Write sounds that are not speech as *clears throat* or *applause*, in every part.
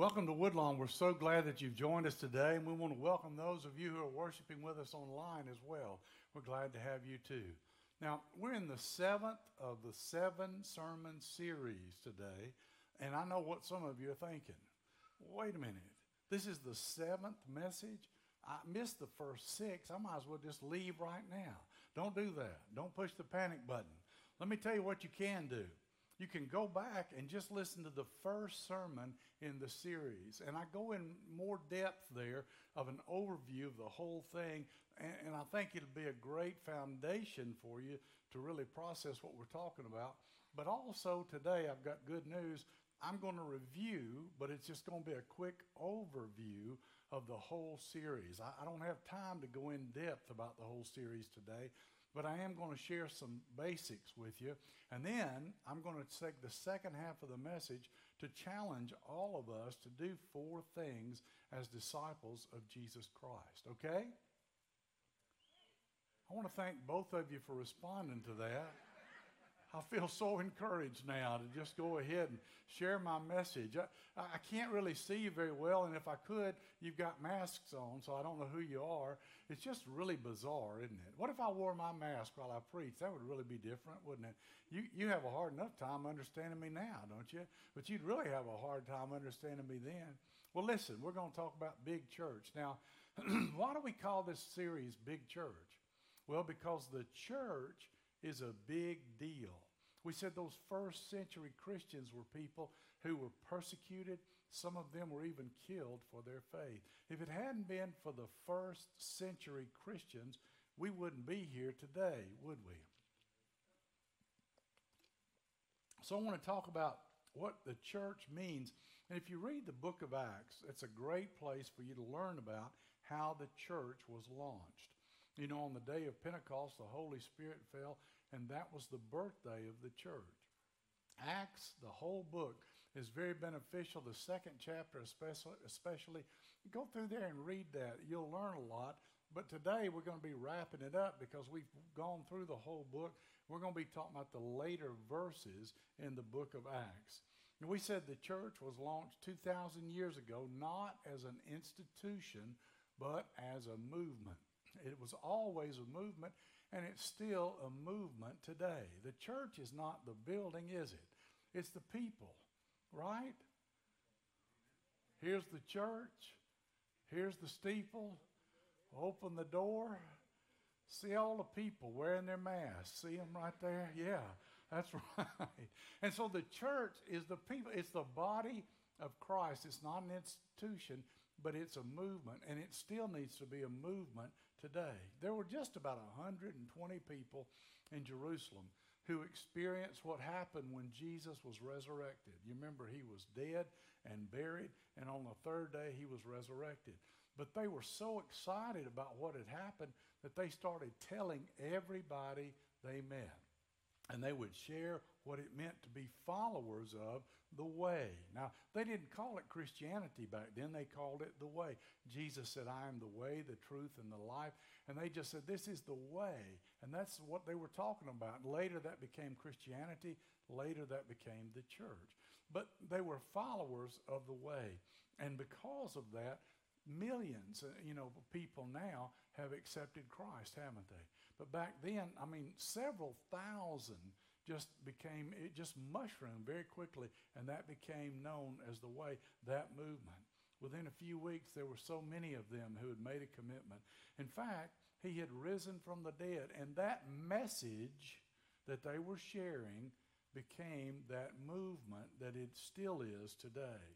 Welcome to Woodlawn. We're so glad that you've joined us today, and we want to welcome those of you who are worshiping with us online as well. We're glad to have you too. Now, we're in the seventh of the seven sermon series today, and I know what some of you are thinking. Wait a minute. This is the seventh message? I missed the first six. I might as well just leave right now. Don't do that. Don't push the panic button. Let me tell you what you can do you can go back and just listen to the first sermon in the series. And I go in more depth there of an overview of the whole thing. And, and, I think it'll be a great foundation for you to really process what we're talking about. But also today, I've got good news. I'm going to review, but it's just going to be a quick overview of the whole series. I, I don't have time to go in depth about the whole series today but I am going to share some basics with you. And then I'm going to take the second half of the message to challenge all of us to do four things as disciples of Jesus Christ. Okay? I want to thank both of you for responding to that. I feel so encouraged now to just go ahead and share my message. I, I can't really see you very well, and if I could, you've got masks on, so I don't know who you are. It's just really bizarre, isn't it? What if I wore my mask while I preach? That would really be different, wouldn't it? You, you have a hard enough time understanding me now, don't you? But you'd really have a hard time understanding me then. Well, listen, we're going to talk about big church. Now, *clears throat* why do we call this series Big Church? Well, because the church is a big deal. We said those first century Christians were people who were persecuted. Some of them were even killed for their faith. If it hadn't been for the first century Christians, we wouldn't be here today, would we? So I want to talk about what the church means. And if you read the book of Acts, it's a great place for you to learn about how the church was launched. You know, on the day of Pentecost, the Holy Spirit fell and that was the birthday of the church. Acts, the whole book, is very beneficial. The second chapter, especially, especially, go through there and read that. You'll learn a lot. But today we're going to be wrapping it up because we've gone through the whole book. We're going to be talking about the later verses in the book of Acts. And we said the church was launched 2,000 years ago, not as an institution, but as a movement. It was always a movement, and it's still a movement today. The church is not the building, is it? It's the people, right? Here's the church. Here's the steeple. Open the door. See all the people wearing their masks. See them right there? Yeah, that's *laughs* right. And so the church is the people, it's the body of Christ. It's not an institution, but it's a movement, and it still needs to be a movement today. There were just about 120 people in Jerusalem who experienced what happened when Jesus was resurrected. You remember he was dead and buried, and on the third day he was resurrected. But they were so excited about what had happened that they started telling everybody they met. And they would share what it meant to be followers of the way. Now, they didn't call it Christianity back then, they called it the way. Jesus said, I am the way, the truth, and the life. And they just said, This is the way. And that's what they were talking about. Later that became Christianity. Later that became the church. But they were followers of the way. And because of that, millions, uh, you know, people now have accepted Christ, haven't they? But back then, I mean, several thousand just became, it just mushroomed very quickly, and that became known as the way, that movement. Within a few weeks, there were so many of them who had made a commitment. In fact, he had risen from the dead, and that message that they were sharing became that movement that it still is today.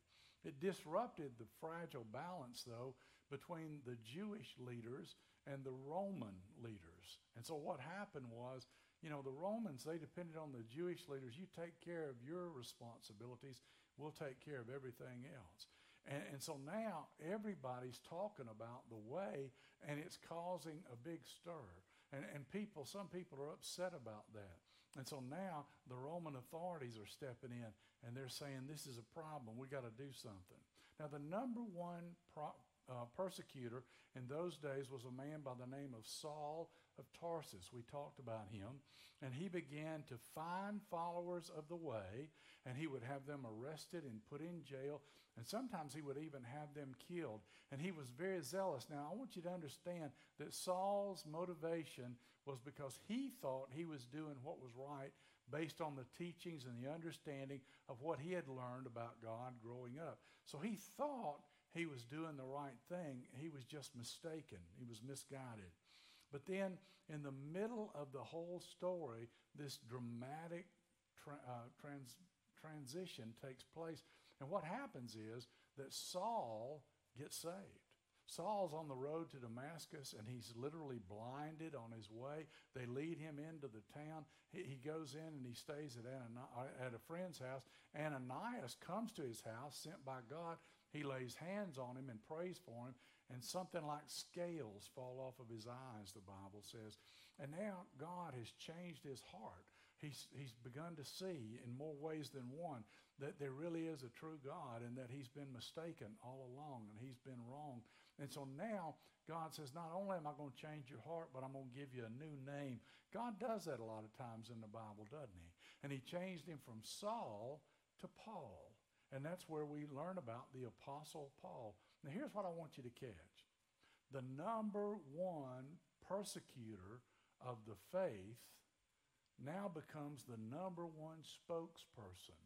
It disrupted the fragile balance, though, between the Jewish leaders and the Roman leaders. And so what happened was you know, the Romans, they depended on the Jewish leaders. You take care of your responsibilities, we'll take care of everything else. And, and, so now everybody's talking about the way, and it's causing a big stir. And, and people, some people are upset about that. And so now the Roman authorities are stepping in and they're saying, this is a problem. We got to do something. Now, the number one pro- uh, persecutor in those days was a man by the name of Saul of Tarsus. We talked about him. And he began to find followers of the way, and he would have them arrested and put in jail. And sometimes he would even have them killed. And he was very zealous. Now, I want you to understand that Saul's motivation was because he thought he was doing what was right based on the teachings and the understanding of what he had learned about God growing up. So he thought he was doing the right thing. He was just mistaken, he was misguided. But then, in the middle of the whole story, this dramatic tra- uh, trans- transition takes place. And what happens is that Saul gets saved. Saul's on the road to Damascus and he's literally blinded on his way. They lead him into the town. He, he goes in and he stays at, Anani- at a friend's house. Ananias comes to his house, sent by God. He lays hands on him and prays for him, and something like scales fall off of his eyes, the Bible says. And now God has changed his heart. He's, he's begun to see in more ways than one that there really is a true God and that he's been mistaken all along and he's been wrong and so now God says, not only am I going to change your heart, but I'm going to give you a new name. God does that a lot of times in the Bible, doesn't he? And he changed him from Saul to Paul. And that's where we learn about the Apostle Paul. Now, here's what I want you to catch the number one persecutor of the faith now becomes the number one spokesperson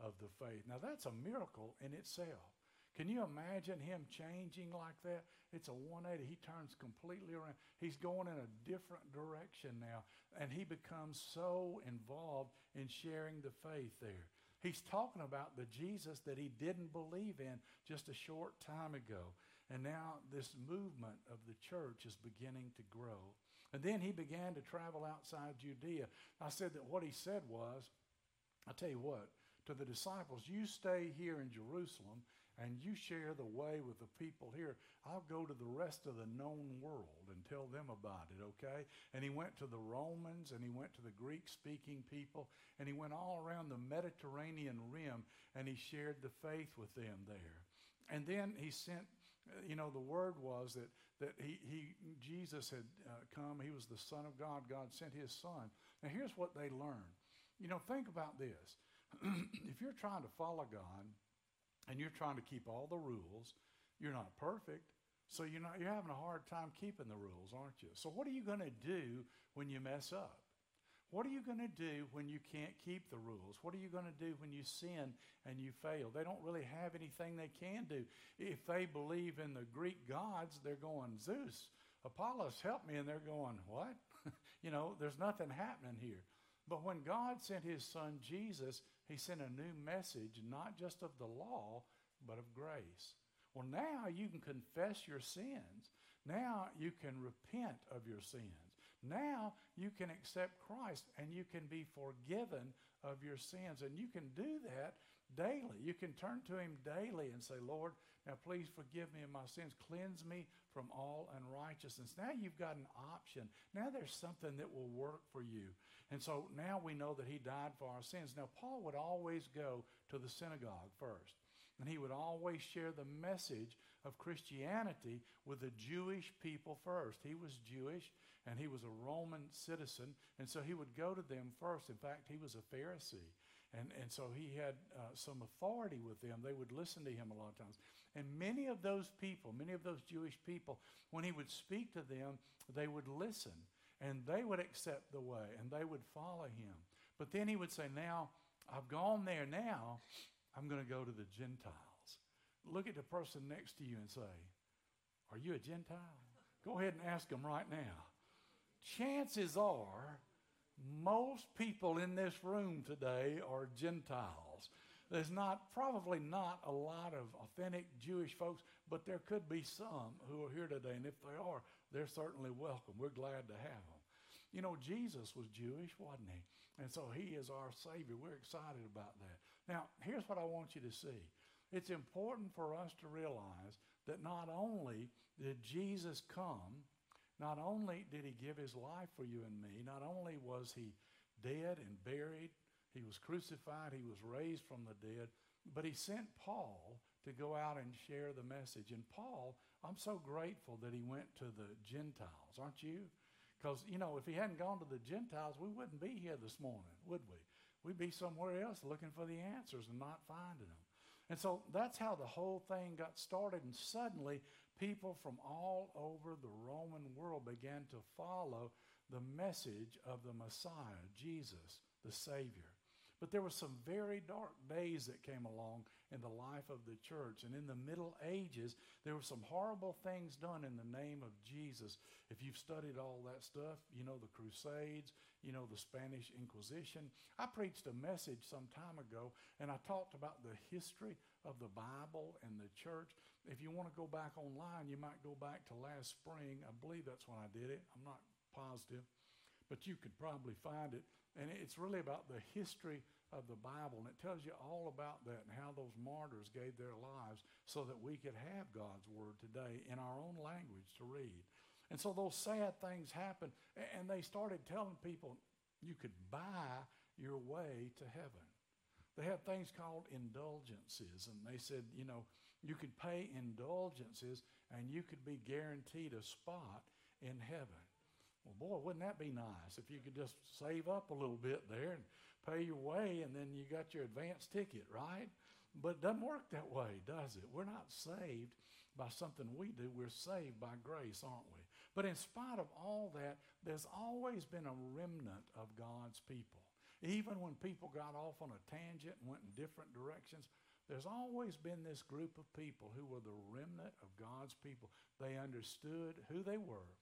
of the faith. Now, that's a miracle in itself. Can you imagine him changing like that? It's a 180. He turns completely around. He's going in a different direction now, and he becomes so involved in sharing the faith there. He's talking about the Jesus that he didn't believe in just a short time ago. And now this movement of the church is beginning to grow. And then he began to travel outside Judea. I said that what he said was, I tell you what, to the disciples, you stay here in Jerusalem and you share the way with the people here, I'll go to the rest of the known world and tell them about it, okay? And he went to the Romans and he went to the Greek speaking people and he went all around the Mediterranean rim and he shared the faith with them there. And then he sent, you know, the word was that, that he, he, Jesus had uh, come. He was the Son of God. God sent his Son. Now, here's what they learned. You know, think about this. *clears throat* if you're trying to follow God, and you're trying to keep all the rules. You're not perfect, so you're not you're having a hard time keeping the rules, aren't you? So what are you going to do when you mess up? What are you going to do when you can't keep the rules? What are you going to do when you sin and you fail? They don't really have anything they can do. If they believe in the Greek gods, they're going, Zeus, Apollos, help me. And they're going, What? *laughs* you know, there's nothing happening here. But when God sent his son Jesus, he sent a new message, not just of the law, but of grace. Well, now you can confess your sins. Now you can repent of your sins. Now you can accept Christ and you can be forgiven of your sins. And you can do that daily. You can turn to Him daily and say, Lord, now please forgive me of my sins. Cleanse me from all unrighteousness. Now you've got an option. Now there's something that will work for you. And so now we know that he died for our sins. Now, Paul would always go to the synagogue first, and he would always share the message of Christianity with the Jewish people first. He was Jewish, and he was a Roman citizen, and so he would go to them first. In fact, he was a Pharisee. And, and so he had uh, some authority with them. They would listen to him a lot of times. And many of those people, many of those Jewish people, when he would speak to them, they would listen and they would accept the way and they would follow him. But then he would say, Now, I've gone there now, I'm going to go to the Gentiles. Look at the person next to you and say, Are you a Gentile? Go ahead and ask them right now. Chances are, most people in this room today are Gentiles. There's not, probably not a lot of authentic Jewish folks, but there could be some who are here today. And if they are, they're certainly welcome. We're glad to have them. You know, Jesus was Jewish, wasn't he? And so he is our Savior. We're excited about that. Now, here's what I want you to see it's important for us to realize that not only did Jesus come, not only did he give his life for you and me, not only was he dead and buried, he was crucified, he was raised from the dead, but he sent Paul to go out and share the message. And Paul, I'm so grateful that he went to the Gentiles, aren't you? Because, you know, if he hadn't gone to the Gentiles, we wouldn't be here this morning, would we? We'd be somewhere else looking for the answers and not finding them. And so that's how the whole thing got started. And suddenly, people from all over the Roman world began to follow the message of the Messiah, Jesus, the Savior. But there were some very dark days that came along in the life of the church. And in the Middle Ages, there were some horrible things done in the name of Jesus. If you've studied all that stuff, you know the Crusades, you know the Spanish Inquisition. I preached a message some time ago, and I talked about the history of the Bible and the church. If you want to go back online, you might go back to last spring. I believe that's when I did it. I'm not positive, but you could probably find it. And it's really about the history of the Bible, and it tells you all about that and how those martyrs gave their lives so that we could have God's Word today in our own language to read. And so those sad things happened, and they started telling people you could buy your way to heaven. They had things called indulgences, and they said, you know, you could pay indulgences and you could be guaranteed a spot in heaven. Well, boy, wouldn't that be nice if you could just save up a little bit there and pay your way and then you got your advance ticket, right? But it doesn't work that way, does it? We're not saved by something we do. We're saved by grace, aren't we? But in spite of all that, there's always been a remnant of God's people. Even when people got off on a tangent and went in different directions, there's always been this group of people who were the remnant of God's people. They understood who they were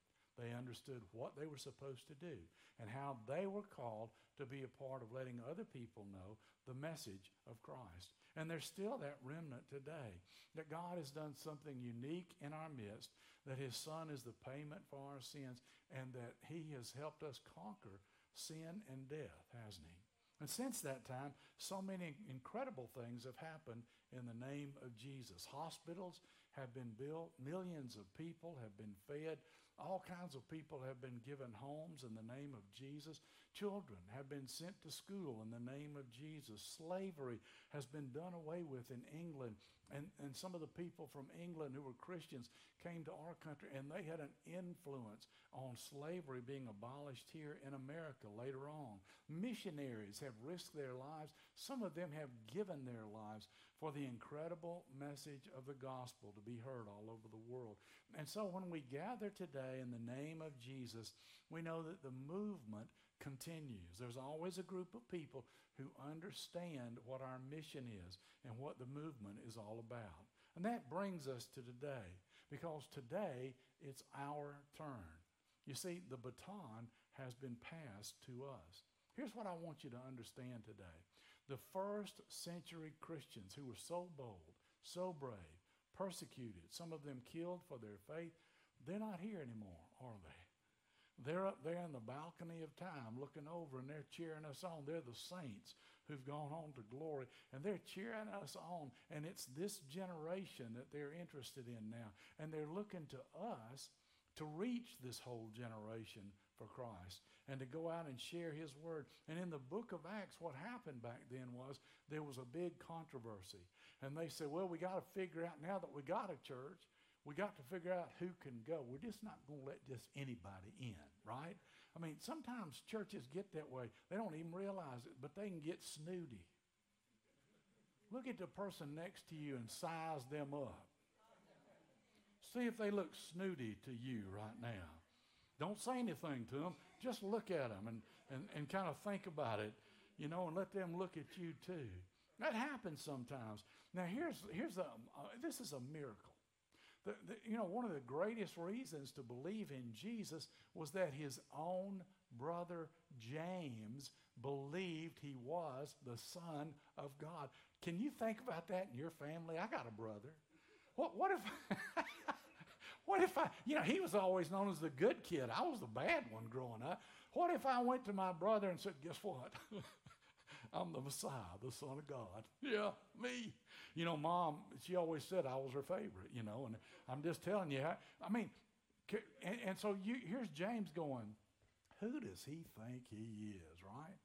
they understood what they were supposed to do and how they were called to be a part of letting other people know the message of Christ. And there's still that remnant today that God has done something unique in our midst, that His Son is the payment for our sins, and that He has helped us conquer sin and death, hasn't He? And since that time, so many incredible things have happened in the name of Jesus. Hospitals have been built, millions of people have been fed, all kinds of people have been given homes in the name of Jesus. Children have been sent to school in the name of Jesus. Slavery has been done away with in England. And, and some of the people from England who were Christians came to our country and they had an influence on slavery being abolished here in America later on. Missionaries have risked their lives. Some of them have given their lives for the incredible message of the gospel to be heard all over the world. And so when we gather today in the name of Jesus, we know that the movement continues. There's always a group of people who understand what our mission is and what the movement is all about. And that brings us to today because today it's our turn. You see, the baton has been passed to us. Here's what I want you to understand today. The first century Christians who were so bold, so brave, persecuted, some of them killed for their faith, they're not here anymore, are they? They're up there in the balcony of time looking over and they're cheering us on. They're the saints who've gone on to glory and they're cheering us on. And it's this generation that they're interested in now. And they're looking to us to reach this whole generation for Christ and to go out and share his word. And in the book of Acts, what happened back then was there was a big controversy. And they said, well, we got to figure out now that we got a church, we got to figure out who can go. We're just not going to let just anybody in, right? I mean, sometimes churches get that way. They don't even realize it, but they can get snooty. Look at the person next to you and size them up. See if they look snooty to you right now. Don't say anything to them. Just look at them and, and, and kind of think about it, you know, and let them look at you too. That happens sometimes. Now, here's, here's a, uh, this is a miracle. The, the, you know, one of the greatest reasons to believe in Jesus was that his own brother James believed he was the Son of God. Can you think about that in your family? I got a brother. What, what if, *laughs* what if I, you know, he was always known as the good kid. I was the bad one growing up. What if I went to my brother and said, guess what? *laughs* I'm the Messiah, the Son of God. Yeah, me. You know, mom, she always said I was her favorite, you know, and I'm just telling you. I, I mean, and, and so you, here's James going, who does he think he is, right?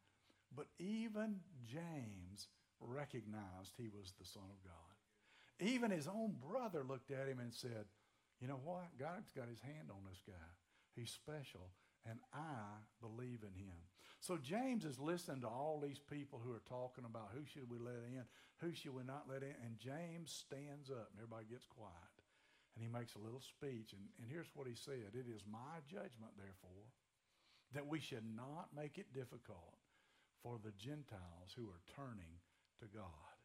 But even James recognized he was the Son of God. Even his own brother looked at him and said, You know what? God's got his hand on this guy. He's special, and I believe in him. So James is listening to all these people who are talking about who should we let in, who should we not let in, and James stands up and everybody gets quiet. And he makes a little speech, and, and here's what he said It is my judgment, therefore, that we should not make it difficult for the Gentiles who are turning to God.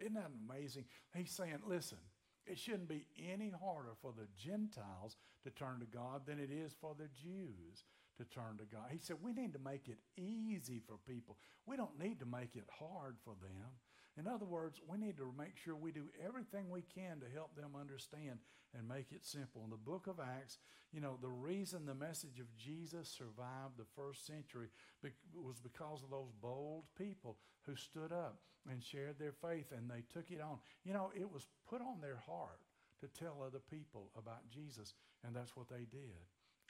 Isn't that amazing? He's saying, listen, it shouldn't be any harder for the Gentiles to turn to God than it is for the Jews to turn to God. He said, we need to make it easy for people. We don't need to make it hard for them. In other words, we need to make sure we do everything we can to help them understand and make it simple. In the book of Acts, you know, the reason the message of Jesus survived the first century was because of those bold people who stood up and shared their faith and they took it on. You know, it was put on their heart to tell other people about Jesus, and that's what they did.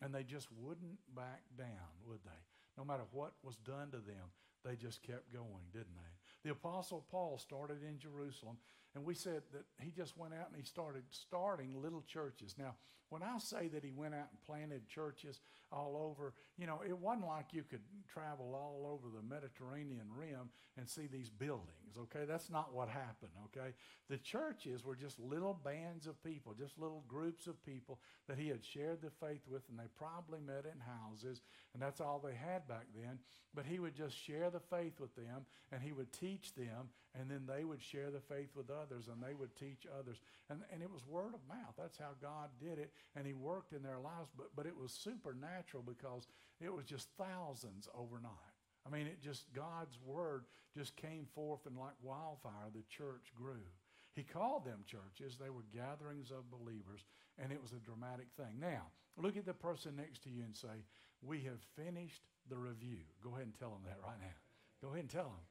And they just wouldn't back down, would they? No matter what was done to them, they just kept going, didn't they? The Apostle Paul started in Jerusalem, and we said that he just went out and he started starting little churches. Now, when I say that he went out and planted churches all over, you know, it wasn't like you could travel all over the Mediterranean rim and see these buildings, okay? That's not what happened, okay? The churches were just little bands of people, just little groups of people that he had shared the faith with, and they probably met in houses, and that's all they had back then. But he would just share the faith with them, and he would teach them, and then they would share the faith with others, and they would teach others. And, and it was word of mouth. That's how God did it, and he worked in their lives. But, but it was supernatural because it was just thousands overnight. I mean, it just, God's word just came forth, and like wildfire, the church grew. He called them churches. They were gatherings of believers, and it was a dramatic thing. Now, look at the person next to you and say, We have finished the review. Go ahead and tell them that right now. Go ahead and tell them.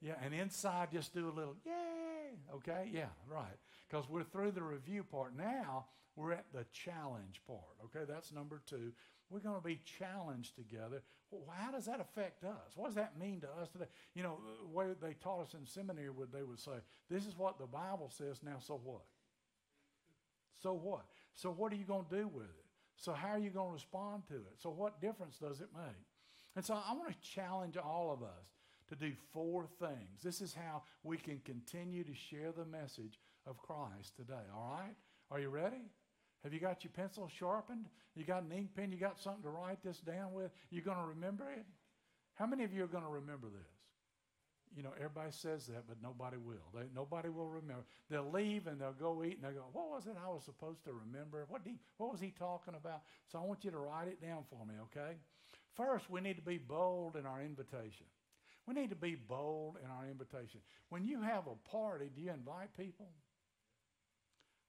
Yeah, and inside just do a little, yay, okay? Yeah, right. Because we're through the review part. Now we're at the challenge part, okay? That's number two. We're going to be challenged together. How does that affect us? What does that mean to us today? You know, uh, the way they taught us in seminary, would they would say, this is what the Bible says, now so what? So what? So what are you going to do with it? So how are you going to respond to it? So what difference does it make? And so I want to challenge all of us to do four things. This is how we can continue to share the message of Christ today. All right? Are you ready? Have you got your pencil sharpened? You got an ink pen? You got something to write this down with? You're going to remember it? How many of you are going to remember this? You know, everybody says that, but nobody will. They, nobody will remember. They'll leave and they'll go eat and they'll go, What was it I was supposed to remember? What, he, what was he talking about? So I want you to write it down for me, okay? First, we need to be bold in our invitation. We need to be bold in our invitation. When you have a party, do you invite people?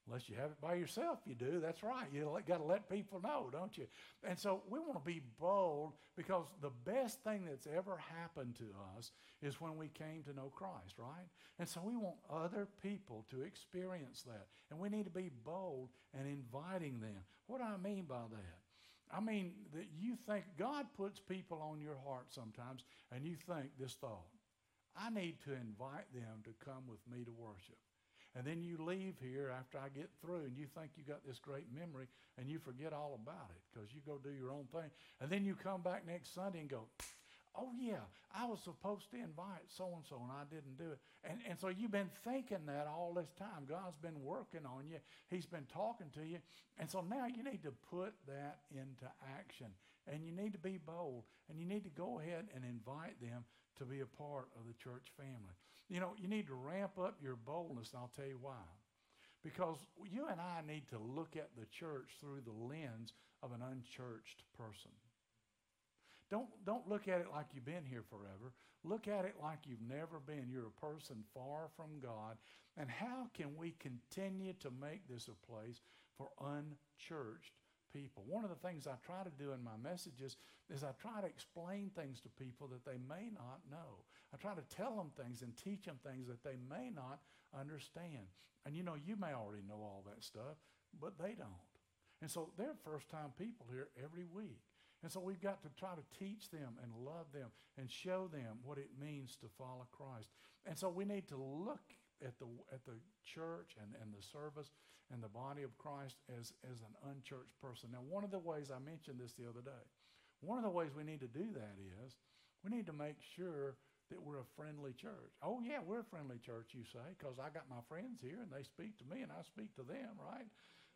Unless you have it by yourself, you do. That's right. You got to let people know, don't you? And so we want to be bold because the best thing that's ever happened to us is when we came to know Christ, right? And so we want other people to experience that. And we need to be bold and inviting them. What do I mean by that? I mean, that you think God puts people on your heart sometimes, and you think this thought I need to invite them to come with me to worship. And then you leave here after I get through, and you think you got this great memory, and you forget all about it because you go do your own thing. And then you come back next Sunday and go, oh yeah, I was supposed to invite so and so and I didn't do it. And, and so you've been thinking that all this time. God's been working on you, He's been talking to you. And so now you need to put that into action. And you need to be bold. And you need to go ahead and invite them to be a part of the church family. You know, you need to ramp up your boldness, and I'll tell you why. Because you and I need to look at the church through the lens of an unchurched person. Don't, don't look at it like you've been here forever. Look at it like you've never been. You're a person far from God. And how can we continue to make this a place for unchurched people? One of the things I try to do in my messages is I try to explain things to people that they may not know. I try to tell them things and teach them things that they may not understand. And you know, you may already know all that stuff, but they don't. And so they're first time people here every week. And so we've got to try to teach them and love them and show them what it means to follow Christ. And so we need to look at the, at the church and, and the service and the body of Christ as, as an unchurched person. Now, one of the ways I mentioned this the other day, one of the ways we need to do that is we need to make sure that we're a friendly church. Oh, yeah, we're a friendly church, you say, because I got my friends here and they speak to me and I speak to them, right?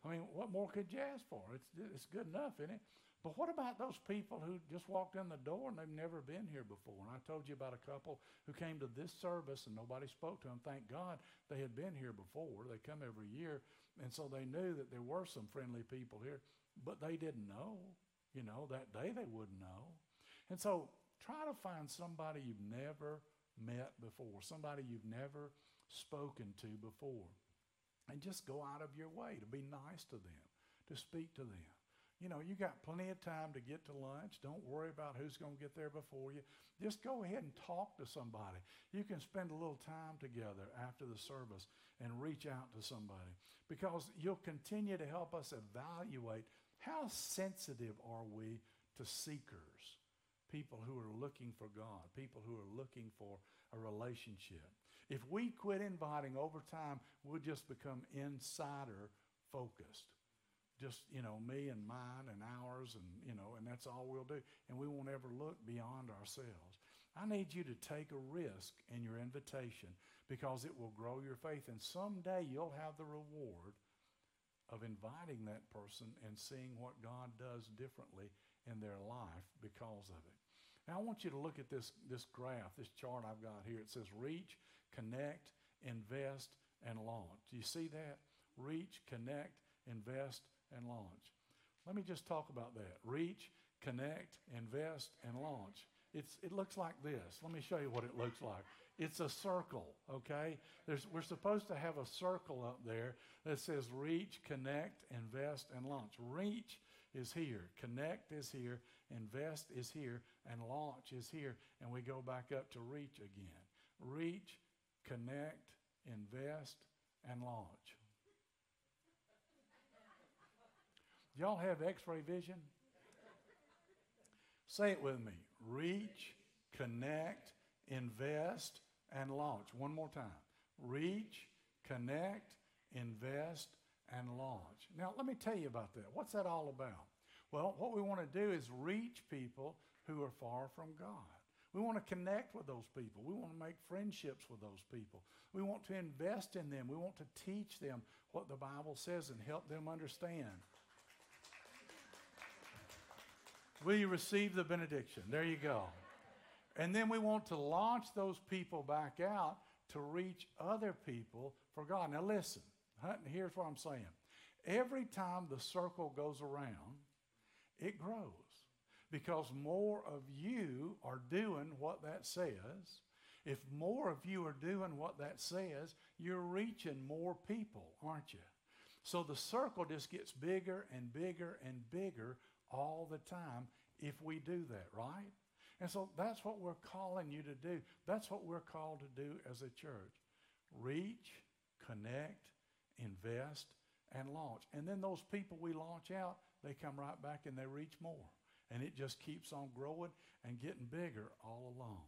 I mean, what more could you ask for? It's, it's good enough, isn't it? But what about those people who just walked in the door and they've never been here before? And I told you about a couple who came to this service and nobody spoke to them. Thank God they had been here before. They come every year, and so they knew that there were some friendly people here, but they didn't know. You know, that day they wouldn't know. And so try to find somebody you've never met before, somebody you've never spoken to before. And just go out of your way to be nice to them, to speak to them. You know, you got plenty of time to get to lunch. Don't worry about who's going to get there before you. Just go ahead and talk to somebody. You can spend a little time together after the service and reach out to somebody because you'll continue to help us evaluate how sensitive are we to seekers, people who are looking for God, people who are looking for a relationship. If we quit inviting over time, we'll just become insider focused just you know me and mine and ours and you know and that's all we'll do. And we won't ever look beyond ourselves. I need you to take a risk in your invitation because it will grow your faith. And someday you'll have the reward of inviting that person and seeing what god does differently in their life because of it. Now i want you to look at this this graph this chart i've got here. It says reach connect invest and launch. Do you see that? Reach connect invest and launch. Let me just talk about that. Reach, connect, invest, and launch. It's, it looks like this. Let me show you what it looks like. It's a circle, okay? There's, we're supposed to have a circle up there that says reach, connect, invest, and launch. Reach is here, connect is here, invest is here, and launch is here. And we go back up to reach again. Reach, connect, invest, and launch. Y'all have x ray vision? Say it with me reach, connect, invest, and launch. One more time. Reach, connect, invest, and launch. Now, let me tell you about that. What's that all about? Well, what we want to do is reach people who are far from God. We want to connect with those people. We want to make friendships with those people. We want to invest in them. We want to teach them what the Bible says and help them understand. Will you receive the benediction? There you go. And then we want to launch those people back out to reach other people for God. Now, listen, here's what I'm saying. Every time the circle goes around, it grows because more of you are doing what that says. If more of you are doing what that says, you're reaching more people, aren't you? So the circle just gets bigger and bigger and bigger all the time if we do that, right? And so that's what we're calling you to do. That's what we're called to do as a church reach, connect, invest, and launch. And then those people we launch out, they come right back and they reach more. And it just keeps on growing and getting bigger all along.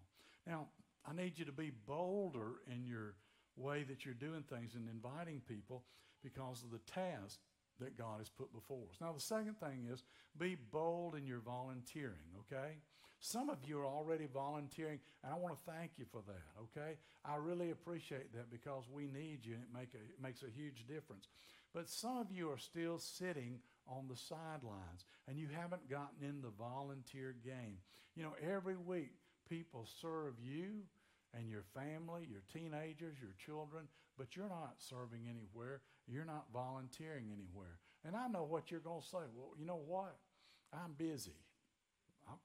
Now, I need you to be bolder in your way that you're doing things and inviting people because of the task that God has put before us. Now, the second thing is be bold in your volunteering, okay? Some of you are already volunteering, and I want to thank you for that, okay? I really appreciate that because we need you, and it, make a, it makes a huge difference. But some of you are still sitting on the sidelines, and you haven't gotten in the volunteer game. You know, every week people serve you and your family, your teenagers, your children, but you're not serving anywhere. You're not volunteering anywhere. And I know what you're going to say. Well, you know what? I'm busy.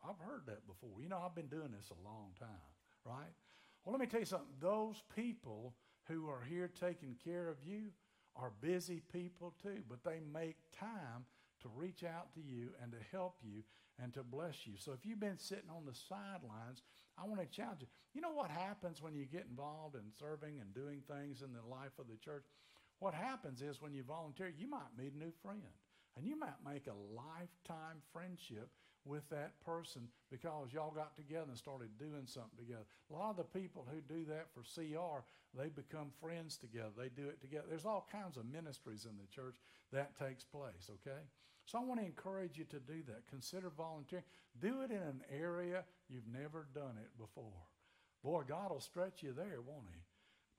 I've heard that before. You know, I've been doing this a long time, right? Well, let me tell you something. Those people who are here taking care of you are busy people too, but they make time to reach out to you and to help you and to bless you. So if you've been sitting on the sidelines, I want to challenge you. You know what happens when you get involved in serving and doing things in the life of the church? What happens is when you volunteer, you might meet a new friend. And you might make a lifetime friendship with that person because y'all got together and started doing something together. A lot of the people who do that for CR, they become friends together. They do it together. There's all kinds of ministries in the church that takes place, okay? So I want to encourage you to do that. Consider volunteering. Do it in an area you've never done it before. Boy, God will stretch you there, won't He?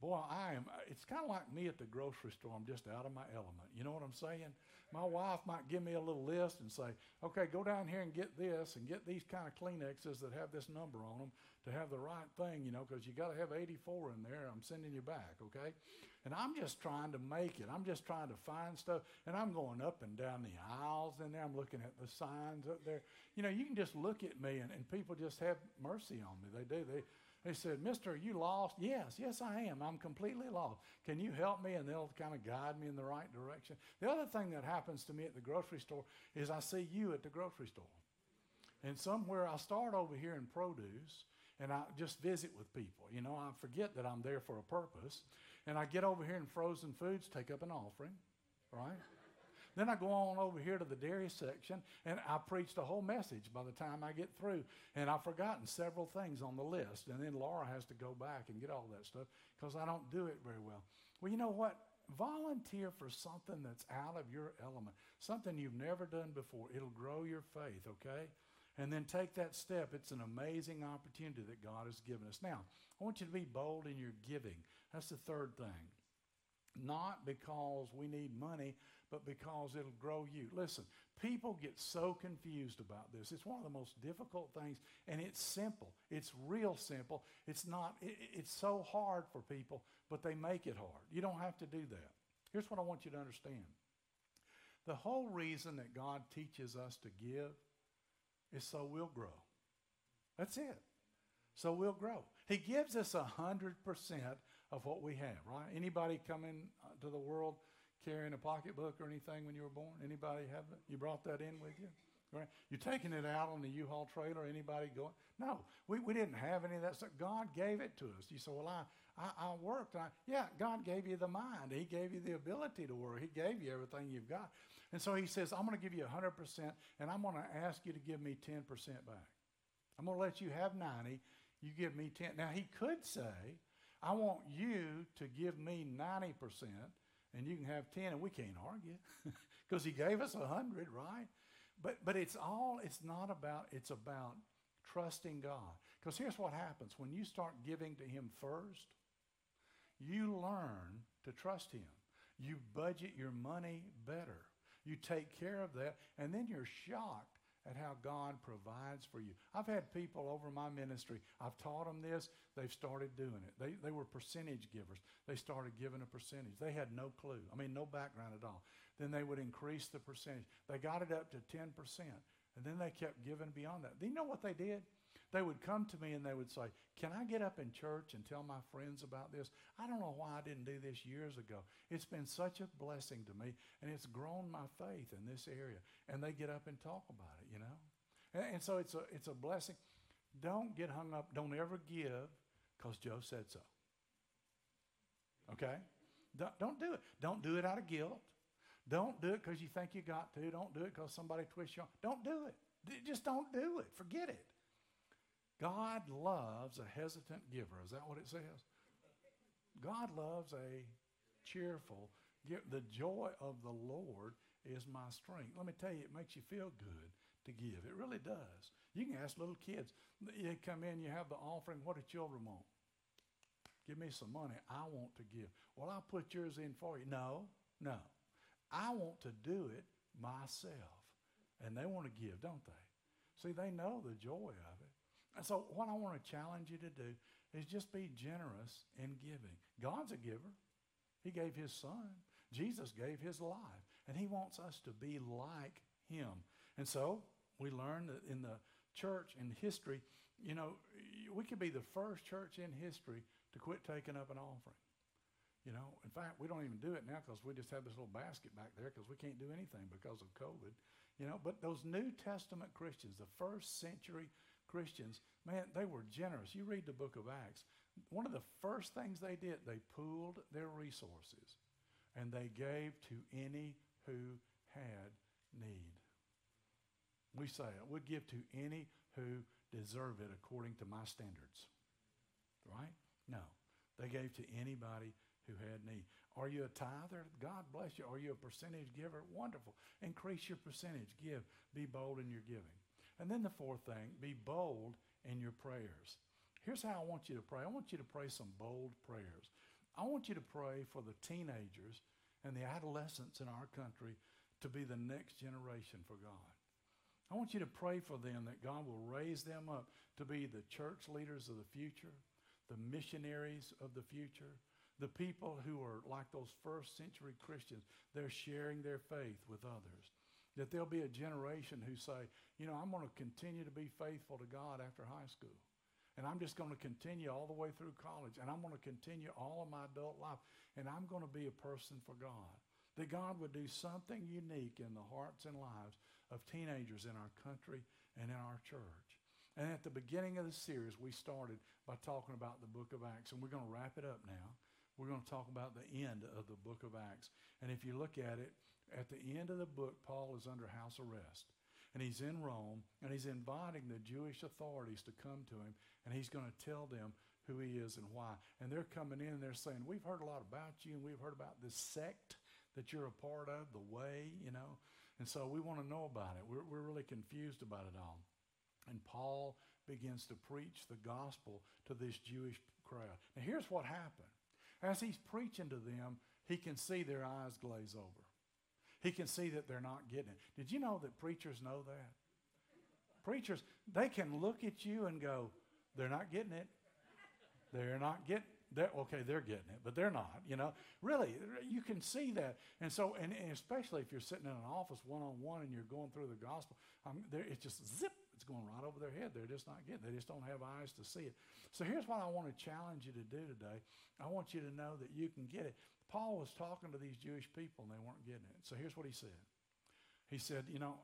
Boy, I am, uh, it's kind of like me at the grocery store. I'm just out of my element. You know what I'm saying? My wife might give me a little list and say, okay, go down here and get this and get these kind of Kleenexes that have this number on them to have the right thing, you know, because you got to have 84 in there. I'm sending you back, okay? And I'm just trying to make it. I'm just trying to find stuff. And I'm going up and down the aisles in there. I'm looking at the signs up there. You know, you can just look at me and, and people just have mercy on me. They do. They, they said, Mister, are you lost? Yes, yes, I am. I'm completely lost. Can you help me? And they'll kind of guide me in the right direction. The other thing that happens to me at the grocery store is I see you at the grocery store. And somewhere I start over here in produce and I just visit with people. You know, I forget that I'm there for a purpose. And I get over here in frozen foods, take up an offering, right? Then I go on over here to the dairy section and I preach the whole message by the time I get through. And I've forgotten several things on the list. And then Laura has to go back and get all that stuff because I don't do it very well. Well, you know what? Volunteer for something that's out of your element, something you've never done before. It'll grow your faith, okay? And then take that step. It's an amazing opportunity that God has given us. Now, I want you to be bold in your giving. That's the third thing. Not because we need money, but because it'll grow you. Listen, people get so confused about this. It's one of the most difficult things, and it's simple. It's real simple. It's not, it, it's so hard for people, but they make it hard. You don't have to do that. Here's what I want you to understand the whole reason that God teaches us to give is so we'll grow. That's it. So we'll grow. He gives us a hundred percent of what we have, right? Anybody coming uh, to the world carrying a pocketbook or anything when you were born? Anybody have that? You brought that in with you? You're taking it out on the U-Haul trailer. Anybody going? No, we, we didn't have any of that stuff. God gave it to us. You say, well, I, I, I worked. I, yeah, God gave you the mind. He gave you the ability to work. He gave you everything you've got. And so he says, I'm going to give you 100%, and I'm going to ask you to give me 10% back. I'm going to let you have 90. You give me 10. Now, he could say, I want you to give me 90%, and you can have 10, and we can't argue *laughs* because he gave us 100, right? But, but it's all, it's not about, it's about trusting God. Because here's what happens when you start giving to him first, you learn to trust him. You budget your money better. You take care of that, and then you're shocked at how God provides for you. I've had people over my ministry, I've taught them this, they've started doing it. They, they were percentage givers. They started giving a percentage. They had no clue, I mean, no background at all. Then they would increase the percentage. They got it up to 10%, and then they kept giving beyond that. Do you know what they did? They would come to me and they would say, Can I get up in church and tell my friends about this? I don't know why I didn't do this years ago. It's been such a blessing to me, and it's grown my faith in this area. And they get up and talk about it, you know? And, and so it's a, it's a blessing. Don't get hung up. Don't ever give because Joe said so. Okay? Don't, don't do it. Don't do it out of guilt. Don't do it because you think you got to. Don't do it because somebody twists you on. Don't do it. Just don't do it. Forget it. God loves a hesitant giver. Is that what it says? God loves a cheerful giver. The joy of the Lord is my strength. Let me tell you, it makes you feel good to give. It really does. You can ask little kids. You come in, you have the offering. What do children want? Give me some money. I want to give. Well, I'll put yours in for you. No, no. I want to do it myself. And they want to give, don't they? See, they know the joy of it. And so, what I want to challenge you to do is just be generous in giving. God's a giver, He gave His Son, Jesus gave His life, and He wants us to be like Him. And so, we learn that in the church, in history, you know, we could be the first church in history to quit taking up an offering. You know, in fact, we don't even do it now because we just have this little basket back there because we can't do anything because of COVID. You know, but those New Testament Christians, the first century Christians, man, they were generous. You read the book of Acts. One of the first things they did, they pooled their resources and they gave to any who had need. We say it? We give to any who deserve it according to my standards. Right? No. They gave to anybody who had need. Are you a tither? God bless you. Are you a percentage giver? Wonderful. Increase your percentage. Give. Be bold in your giving. And then the fourth thing, be bold in your prayers. Here's how I want you to pray. I want you to pray some bold prayers. I want you to pray for the teenagers and the adolescents in our country to be the next generation for God. I want you to pray for them that God will raise them up to be the church leaders of the future, the missionaries of the future, the people who are like those first century Christians. They're sharing their faith with others. That there'll be a generation who say, you know, I'm going to continue to be faithful to God after high school. And I'm just going to continue all the way through college. And I'm going to continue all of my adult life. And I'm going to be a person for God. That God would do something unique in the hearts and lives of teenagers in our country and in our church. And at the beginning of the series, we started by talking about the book of Acts. And we're going to wrap it up now. We're going to talk about the end of the book of Acts. And if you look at it, at the end of the book, Paul is under house arrest and he's in Rome, and he's inviting the Jewish authorities to come to him, and he's going to tell them who he is and why. And they're coming in and they're saying, We've heard a lot about you, and we've heard about this sect that you're a part of, the way, you know. And so we want to know about it. We're, we're really confused about it all. And Paul begins to preach the gospel to this Jewish crowd. Now, here's what happened. As he's preaching to them, he can see their eyes glaze over. He can see that they're not getting it. Did you know that preachers know that? Preachers, they can look at you and go, they're not getting it. They're not getting they're, okay, they're getting it, but they're not, you know. Really, you can see that. And so, and, and especially if you're sitting in an office one on one and you're going through the gospel, it's just zip, it's going right over their head. They're just not getting it. They just don't have eyes to see it. So here's what I want to challenge you to do today. I want you to know that you can get it. Paul was talking to these Jewish people and they weren't getting it. So here's what he said. He said, You know,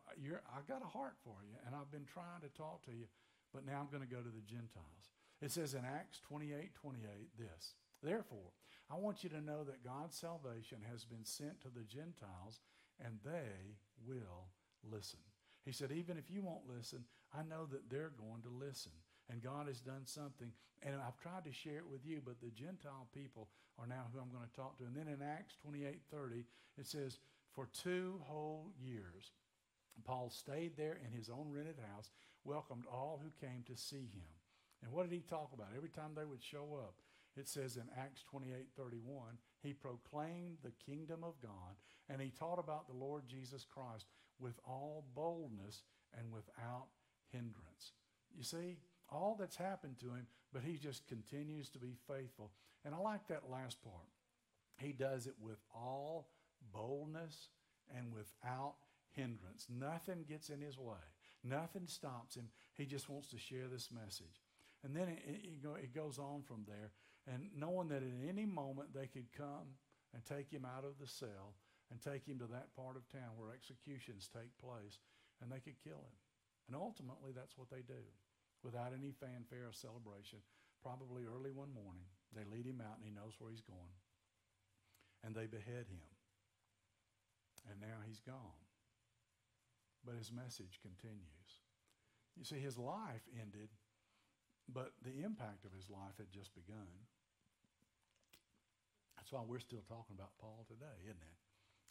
I've got a heart for you, and I've been trying to talk to you, but now I'm going to go to the Gentiles. It says in Acts 28 28 this Therefore, I want you to know that God's salvation has been sent to the Gentiles, and they will listen. He said, Even if you won't listen, I know that they're going to listen and God has done something. And I've tried to share it with you, but the Gentile people are now who I'm going to talk to. And then in Acts 28 30, it says, For two whole years, Paul stayed there in his own rented house, welcomed all who came to see him. And what did he talk about? Every time they would show up, it says in Acts 28 31, he proclaimed the kingdom of God and he taught about the Lord Jesus Christ with all boldness and without hindrance. You see, all that's happened to him, but he just continues to be faithful. And I like that last part. He does it with all boldness and without hindrance. Nothing gets in his way, nothing stops him. He just wants to share this message. And then it, it, it goes on from there, and knowing that at any moment they could come and take him out of the cell and take him to that part of town where executions take place, and they could kill him. And ultimately, that's what they do without any fanfare or celebration. Probably early one morning, they lead him out and he knows where he's going. And they behead him. And now he's gone. But his message continues. You see, his life ended, but the impact of his life had just begun. That's why we're still talking about Paul today, isn't it?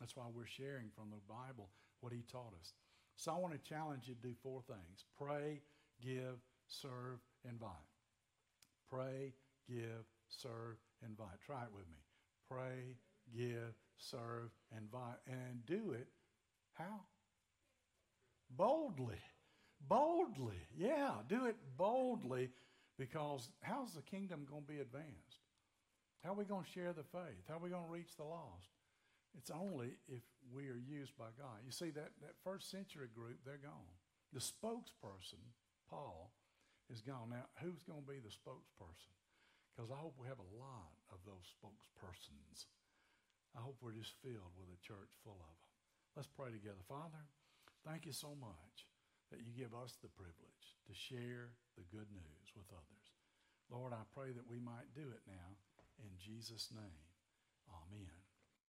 That's why we're sharing from the Bible what he taught us. So I want to challenge you to do four things pray, give, serve, and invite. Pray, give, serve, invite. Try it with me. Pray, give, serve, invite. And do it how? Boldly. Boldly. Yeah, do it boldly because how's the kingdom going to be advanced? How are we going to share the faith? How are we going to reach the lost? It's only if we are used by God. You see, that, that first century group, they're gone. The spokesperson, Paul, is gone. Now, who's going to be the spokesperson? Because I hope we have a lot of those spokespersons. I hope we're just filled with a church full of them. Let's pray together. Father, thank you so much that you give us the privilege to share the good news with others. Lord, I pray that we might do it now in Jesus' name. Amen.